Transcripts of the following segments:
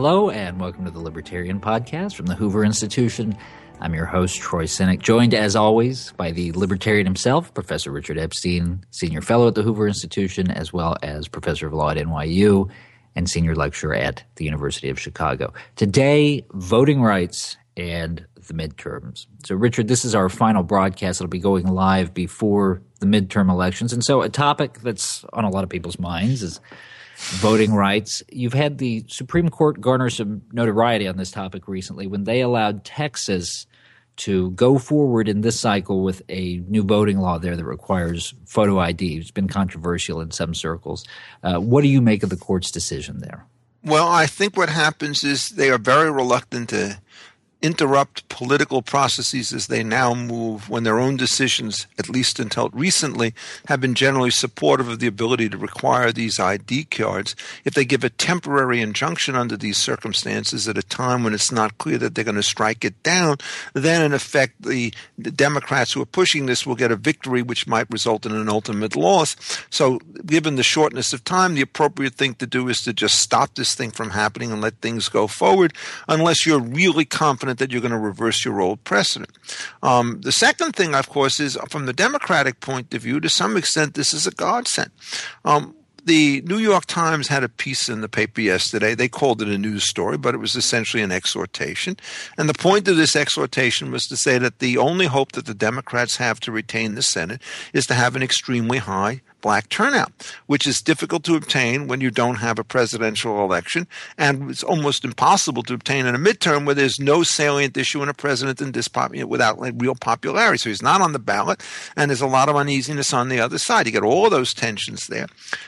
Hello, and welcome to the Libertarian Podcast from the Hoover Institution. I'm your host, Troy Senik, joined as always by the Libertarian himself, Professor Richard Epstein, Senior Fellow at the Hoover Institution, as well as Professor of Law at NYU and Senior Lecturer at the University of Chicago. Today, voting rights and the midterms. So, Richard, this is our final broadcast. It'll be going live before the midterm elections. And so, a topic that's on a lot of people's minds is voting rights. You've had the Supreme Court garner some notoriety on this topic recently when they allowed Texas to go forward in this cycle with a new voting law there that requires photo ID. It's been controversial in some circles. Uh, what do you make of the court's decision there? Well, I think what happens is they are very reluctant to interrupt political processes as they now move when their own decisions, at least until recently, have been generally supportive of the ability to require these ID cards. If they give a temporary injunction under these circumstances at a time when it's not clear that they're going to strike it down, then in effect the, the Democrats who are pushing this will get a victory which might result in an ultimate loss. So given the shortness of time, the appropriate thing to do is to just stop this thing from happening and let things go forward unless you're really confident confident that you're going to reverse your old precedent. Um, the second thing, of course, is from the Democratic point of view, to some extent, this is a godsend. Um, the New York Times had a piece in the paper yesterday. They called it a news story, but it was essentially an exhortation. And the point of this exhortation was to say that the only hope that the Democrats have to retain the Senate is to have an extremely high black turnout, which is difficult to obtain when you don't have a presidential election, and it's almost impossible to obtain in a midterm where there's no salient issue in a president in without like, real popularity. So he's not on the ballot, and there's a lot of uneasiness on the other side. You get all those tensions there.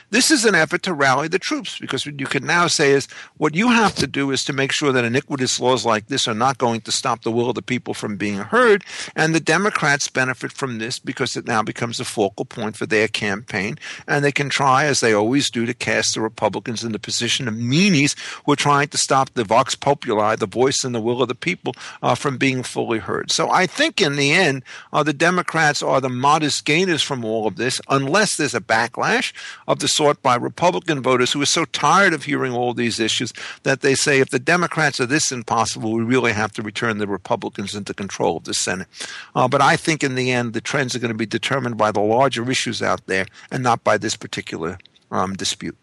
This is an effort to rally the troops because what you can now say is what you have to do is to make sure that iniquitous laws like this are not going to stop the will of the people from being heard, and the Democrats benefit from this because it now becomes a focal point for their campaign campaign, and they can try, as they always do, to cast the Republicans in the position of meanies who are trying to stop the vox populi, the voice and the will of the people, uh, from being fully heard. So I think in the end, uh, the Democrats are the modest gainers from all of this, unless there's a backlash of the sort by Republican voters who are so tired of hearing all these issues that they say if the Democrats are this impossible, we really have to return the Republicans into control of the Senate. Uh, but I think in the end, the trends are going to be determined by the larger issues out there and not by this particular um, dispute.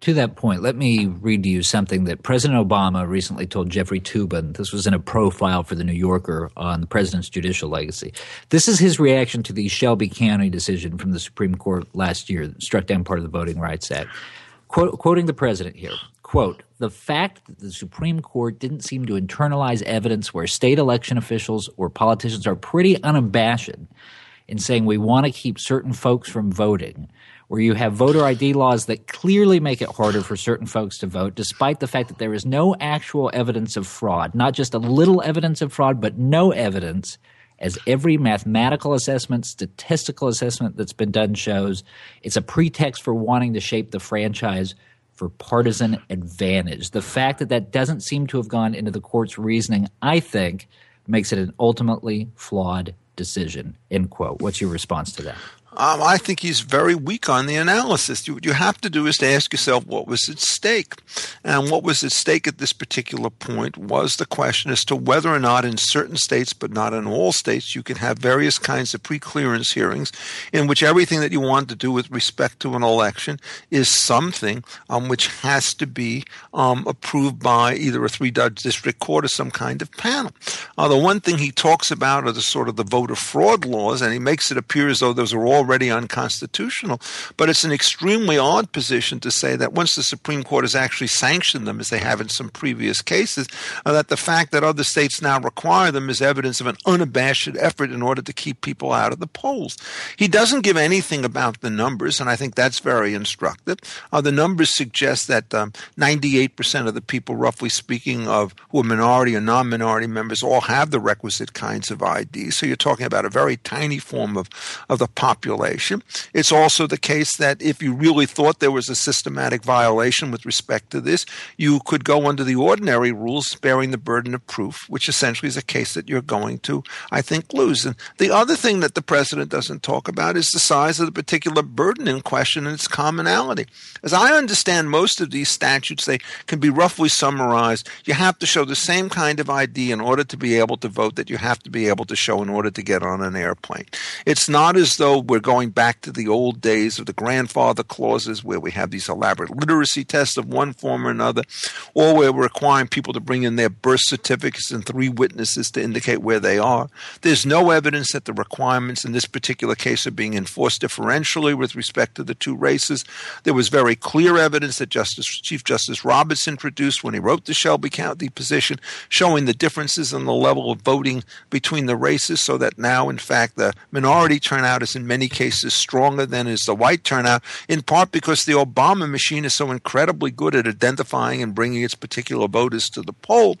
To that point, let me read to you something that President Obama recently told Jeffrey Toobin. This was in a profile for the New Yorker on the president's judicial legacy. This is his reaction to the Shelby County decision from the Supreme Court last year that struck down part of the Voting Rights Act. Quoting the president here, quote, the fact that the Supreme Court didn't seem to internalize evidence where state election officials or politicians are pretty unabashed in saying we want to keep certain folks from voting, where you have voter ID laws that clearly make it harder for certain folks to vote, despite the fact that there is no actual evidence of fraud, not just a little evidence of fraud, but no evidence, as every mathematical assessment, statistical assessment that's been done shows, it's a pretext for wanting to shape the franchise for partisan advantage. The fact that that doesn't seem to have gone into the court's reasoning, I think, makes it an ultimately flawed decision. End quote. What's your response to that? Um, I think he's very weak on the analysis. What you have to do is to ask yourself what was at stake. And what was at stake at this particular point was the question as to whether or not in certain states, but not in all states, you can have various kinds of pre-clearance hearings in which everything that you want to do with respect to an election is something um, which has to be um, approved by either a three-judge district court or some kind of panel. Uh, the one thing he talks about are the sort of the voter fraud laws, and he makes it appear as though those are all already unconstitutional. But it's an extremely odd position to say that once the Supreme Court has actually sanctioned them, as they have in some previous cases, uh, that the fact that other states now require them is evidence of an unabashed effort in order to keep people out of the polls. He doesn't give anything about the numbers, and I think that's very instructive. Uh, the numbers suggest that um, 98% of the people, roughly speaking, of who are minority or non-minority members all have the requisite kinds of IDs. So you're talking about a very tiny form of, of the population manipulation. It's also the case that if you really thought there was a systematic violation with respect to this, you could go under the ordinary rules bearing the burden of proof, which essentially is a case that you're going to, I think, lose. And the other thing that the president doesn't talk about is the size of the particular burden in question and its commonality. As I understand most of these statutes, they can be roughly summarized. You have to show the same kind of ID in order to be able to vote that you have to be able to show in order to get on an airplane. It's not as though we're going back to the old days of the grandfather clauses where we have these elaborate literacy tests of one form or another, or where we're requiring people to bring in their birth certificates and three witnesses to indicate where they are. There's no evidence that the requirements in this particular case are being enforced differentially with respect to the two races. There was very clear evidence that Justice, Chief Justice Roberts introduced when he wrote the Shelby County position, showing the differences in the level of voting between the races, so that now, in fact, the minority turnout is in many cases stronger than is the white turnout, in part because the Obama machine is so incredibly good at identifying and bringing its particular voters to the poll.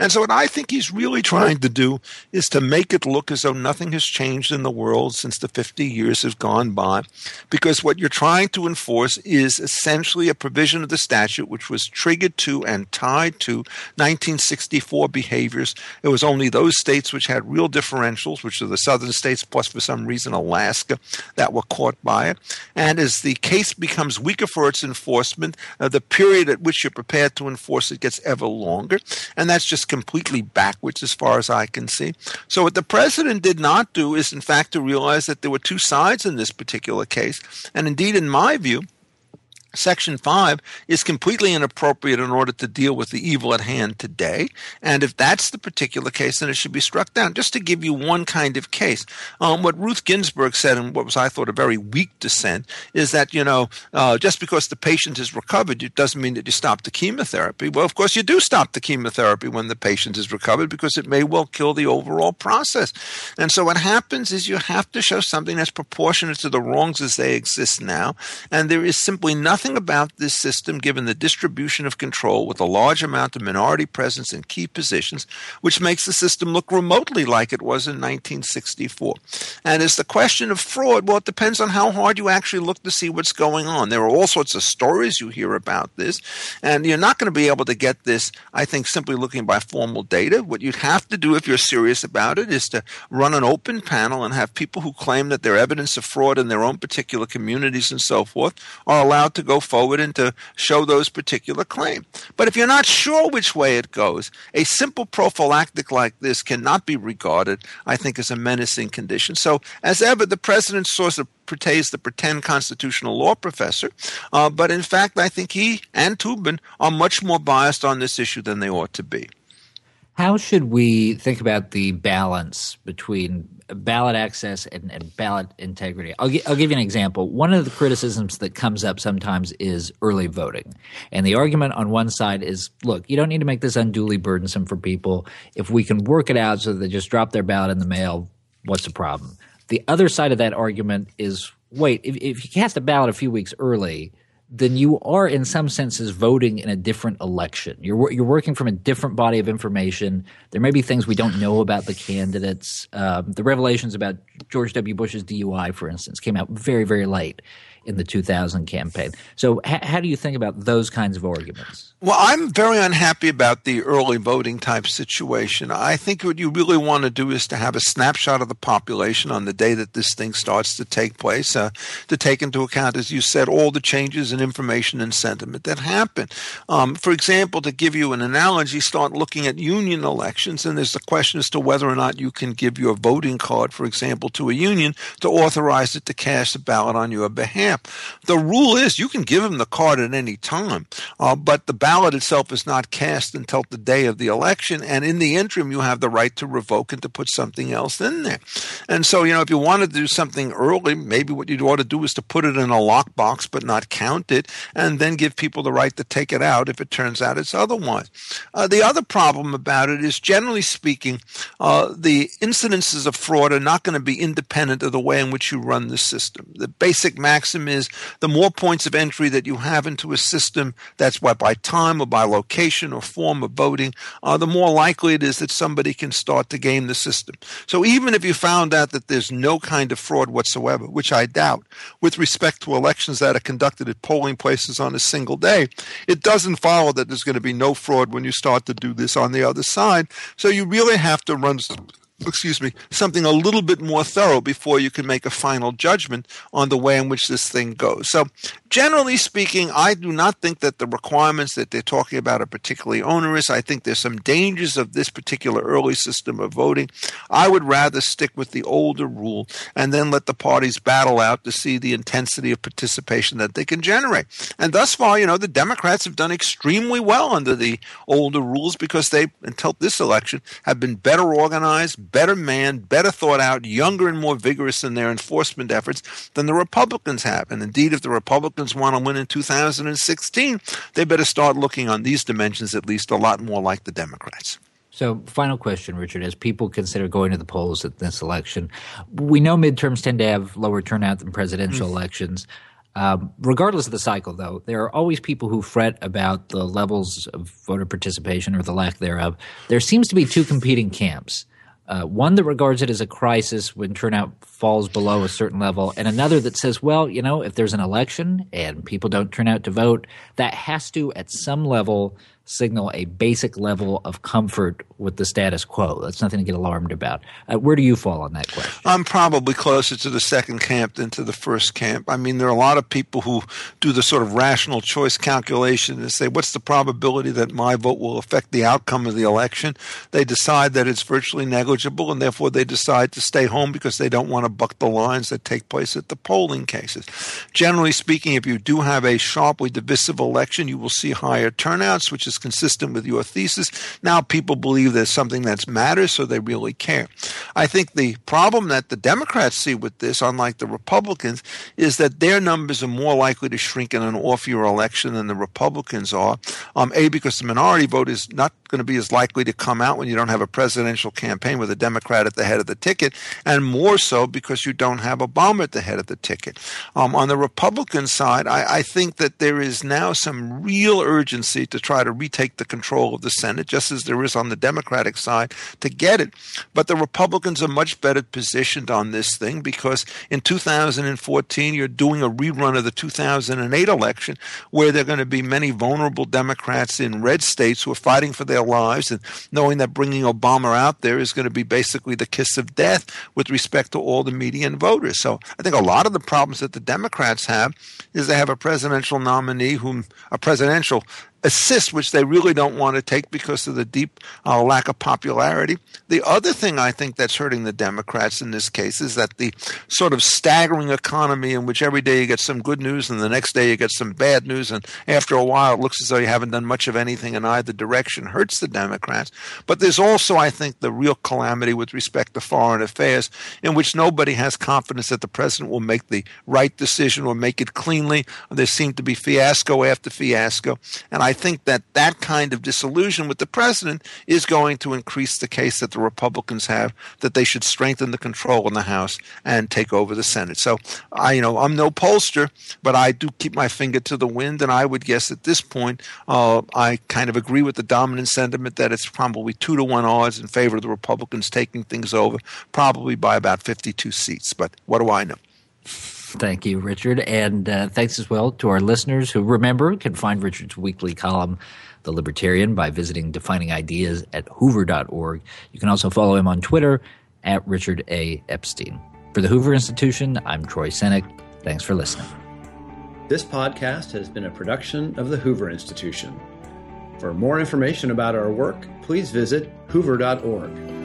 And so, what I think he's really trying to do is to make it look as though nothing has changed in the world since the 50 years have gone by, because what you're trying to enforce is essentially a provision of the statute which was triggered to and tied to 1964 behaviors. It was only those states which had real differentials, which are the southern states, plus for some reason Alaska, that were caught by it. And as the case becomes weaker for its enforcement, uh, the period at which you're prepared to enforce it gets ever longer. And that's just completely backwards as far as I can see. So, what the president did not do is, in fact, to realize that there were two sides in this particular case. And indeed, in my view, Section 5 is completely inappropriate in order to deal with the evil at hand today. And if that's the particular case, then it should be struck down. Just to give you one kind of case, um, what Ruth Ginsburg said in what was, I thought, a very weak dissent is that, you know, uh, just because the patient is recovered, it doesn't mean that you stop the chemotherapy. Well, of course, you do stop the chemotherapy when the patient is recovered because it may well kill the overall process. And so what happens is you have to show something that's proportionate to the wrongs as they exist now. And there is simply nothing nothing about this system, given the distribution of control with a large amount of minority presence in key positions, which makes the system look remotely like it was in 1964. And as the question of fraud, well, it depends on how hard you actually look to see what's going on. There are all sorts of stories you hear about this, and you're not going to be able to get this, I think, simply looking by formal data. What you'd have to do if you're serious about it is to run an open panel and have people who claim that they're evidence of fraud in their own particular communities and so forth are allowed to go forward and to show those particular claims. But if you're not sure which way it goes, a simple prophylactic like this cannot be regarded, I think, as a menacing condition. So, as ever, the president's source of portrays the pretend constitutional law professor, uh, but in fact, I think he and Toobin are much more biased on this issue than they ought to be. How should we think about the balance between ballot access and, and ballot integrity? I'll, gi- I'll give you an example. One of the criticisms that comes up sometimes is early voting. And the argument on one side is look, you don't need to make this unduly burdensome for people. If we can work it out so they just drop their ballot in the mail, what's the problem? The other side of that argument is wait, if, if you cast a ballot a few weeks early, then you are in some senses voting in a different election. You're you're working from a different body of information. There may be things we don't know about the candidates. Um, the revelations about George W. Bush's DUI, for instance, came out very very late in the 2000 campaign. So, h- how do you think about those kinds of arguments? Well, I'm very unhappy about the early voting type situation. I think what you really want to do is to have a snapshot of the population on the day that this thing starts to take place, uh, to take into account, as you said, all the changes in information and sentiment that happen. Um, for example, to give you an analogy, start looking at union elections, and there's the question as to whether or not you can give your voting card, for example, to a union to authorize it to cast a ballot on your behalf. The rule is you can give them the card at any time, uh, but the ballot itself is not cast until the day of the election. And in the interim, you have the right to revoke and to put something else in there. And so, you know, if you want to do something early, maybe what you ought to do is to put it in a lockbox but not count it, and then give people the right to take it out if it turns out it's otherwise. Uh, the other problem about it is, generally speaking, uh, the incidences of fraud are not going to be independent of the way in which you run the system. The basic maxim system is, the more points of entry that you have into a system that's what by time or by location or form of voting, uh, the more likely it is that somebody can start to game the system. So even if you found out that there's no kind of fraud whatsoever, which I doubt, with respect to elections that are conducted at polling places on a single day, it doesn't follow that there's going to be no fraud when you start to do this on the other side. So you really have to run excuse me, something a little bit more thorough before you can make a final judgment on the way in which this thing goes. So, generally speaking, I do not think that the requirements that they're talking about are particularly onerous. I think there's some dangers of this particular early system of voting. I would rather stick with the older rule and then let the parties battle out to see the intensity of participation that they can generate. And thus far, you know, the Democrats have done extremely well under the older rules because they, until this election, have been better organized better manned, better thought out, younger and more vigorous in their enforcement efforts than the Republicans have. And indeed, if the Republicans want to win in 2016, they better start looking on these dimensions at least a lot more like the Democrats. So, final question, Richard. As people consider going to the polls at this election, we know midterms tend to have lower turnout than presidential mm. elections. Um, regardless of the cycle, though, there are always people who fret about the levels of voter participation or the lack thereof. There seems to be two competing camps. Uh, one that regards it as a crisis when turnout falls below a certain level, and another that says, well, you know, if there's an election and people don't turn out to vote, that has to, at some level, signal a basic level of comfort with the status quo. That's nothing to get alarmed about. Uh, where do you fall on that question? I'm probably closer to the second camp than to the first camp. I mean, there are a lot of people who do the sort of rational choice calculation and say, what's the probability that my vote will affect the outcome of the election? They decide that it's virtually negligible, and therefore they decide to stay home because they don't want to buck the lines that take place at the polling cases. Generally speaking, if you do have a sharply divisive election, you will see higher turnouts, which is consistent with your thesis. Now people believe there's something that matters, so they really care. I think the problem that the Democrats see with this, unlike the Republicans, is that their numbers are more likely to shrink in an off-year election than the Republicans are. Um, a because the minority vote is not going to be as likely to come out when you don't have a presidential campaign with a Democrat at the head of the ticket, and more so because you don't have Obama at the head of the ticket. Um, on the Republican side, I, I think that there is now some real urgency to try to retake the control of the Senate, just as there is on the Democratic side, to get it. But the Republicans are much better positioned on this thing because in 2014, you're doing a rerun of the 2008 election where there are going to be many vulnerable Democrats in red states who are fighting for their their lives and knowing that bringing Obama out there is going to be basically the kiss of death with respect to all the median voters. So I think a lot of the problems that the Democrats have is they have a presidential nominee whom a presidential assist, which they really don't want to take because of the deep uh, lack of popularity. The other thing I think that's hurting the Democrats in this case is that the sort of staggering economy in which every day you get some good news and the next day you get some bad news, and after a while it looks as though you haven't done much of anything in either direction hurts the Democrats. But there's also, I think, the real calamity with respect to foreign affairs in which nobody has confidence that the president will make the right decision or make it cleanly. There seem to be fiasco after fiasco. And I think that that kind of disillusion with the president is going to increase the case that the Republicans have that they should strengthen the control in the House and take over the Senate. So I, you know, I'm no pollster, but I do keep my finger to the wind, and I would guess at this point, uh, I kind of agree with the dominant sentiment that it's probably two to one odds in favor of the Republicans taking things over, probably by about 52 seats. But what do I know? Thank you, Richard. And uh, thanks as well to our listeners who remember can find Richard's weekly column, The Libertarian, by visiting Defining Ideas at hoover.org. You can also follow him on Twitter at Richard A. Epstein. For the Hoover Institution, I'm Troy Senik. Thanks for listening. This podcast has been a production of the Hoover Institution. For more information about our work, please visit hoover.org.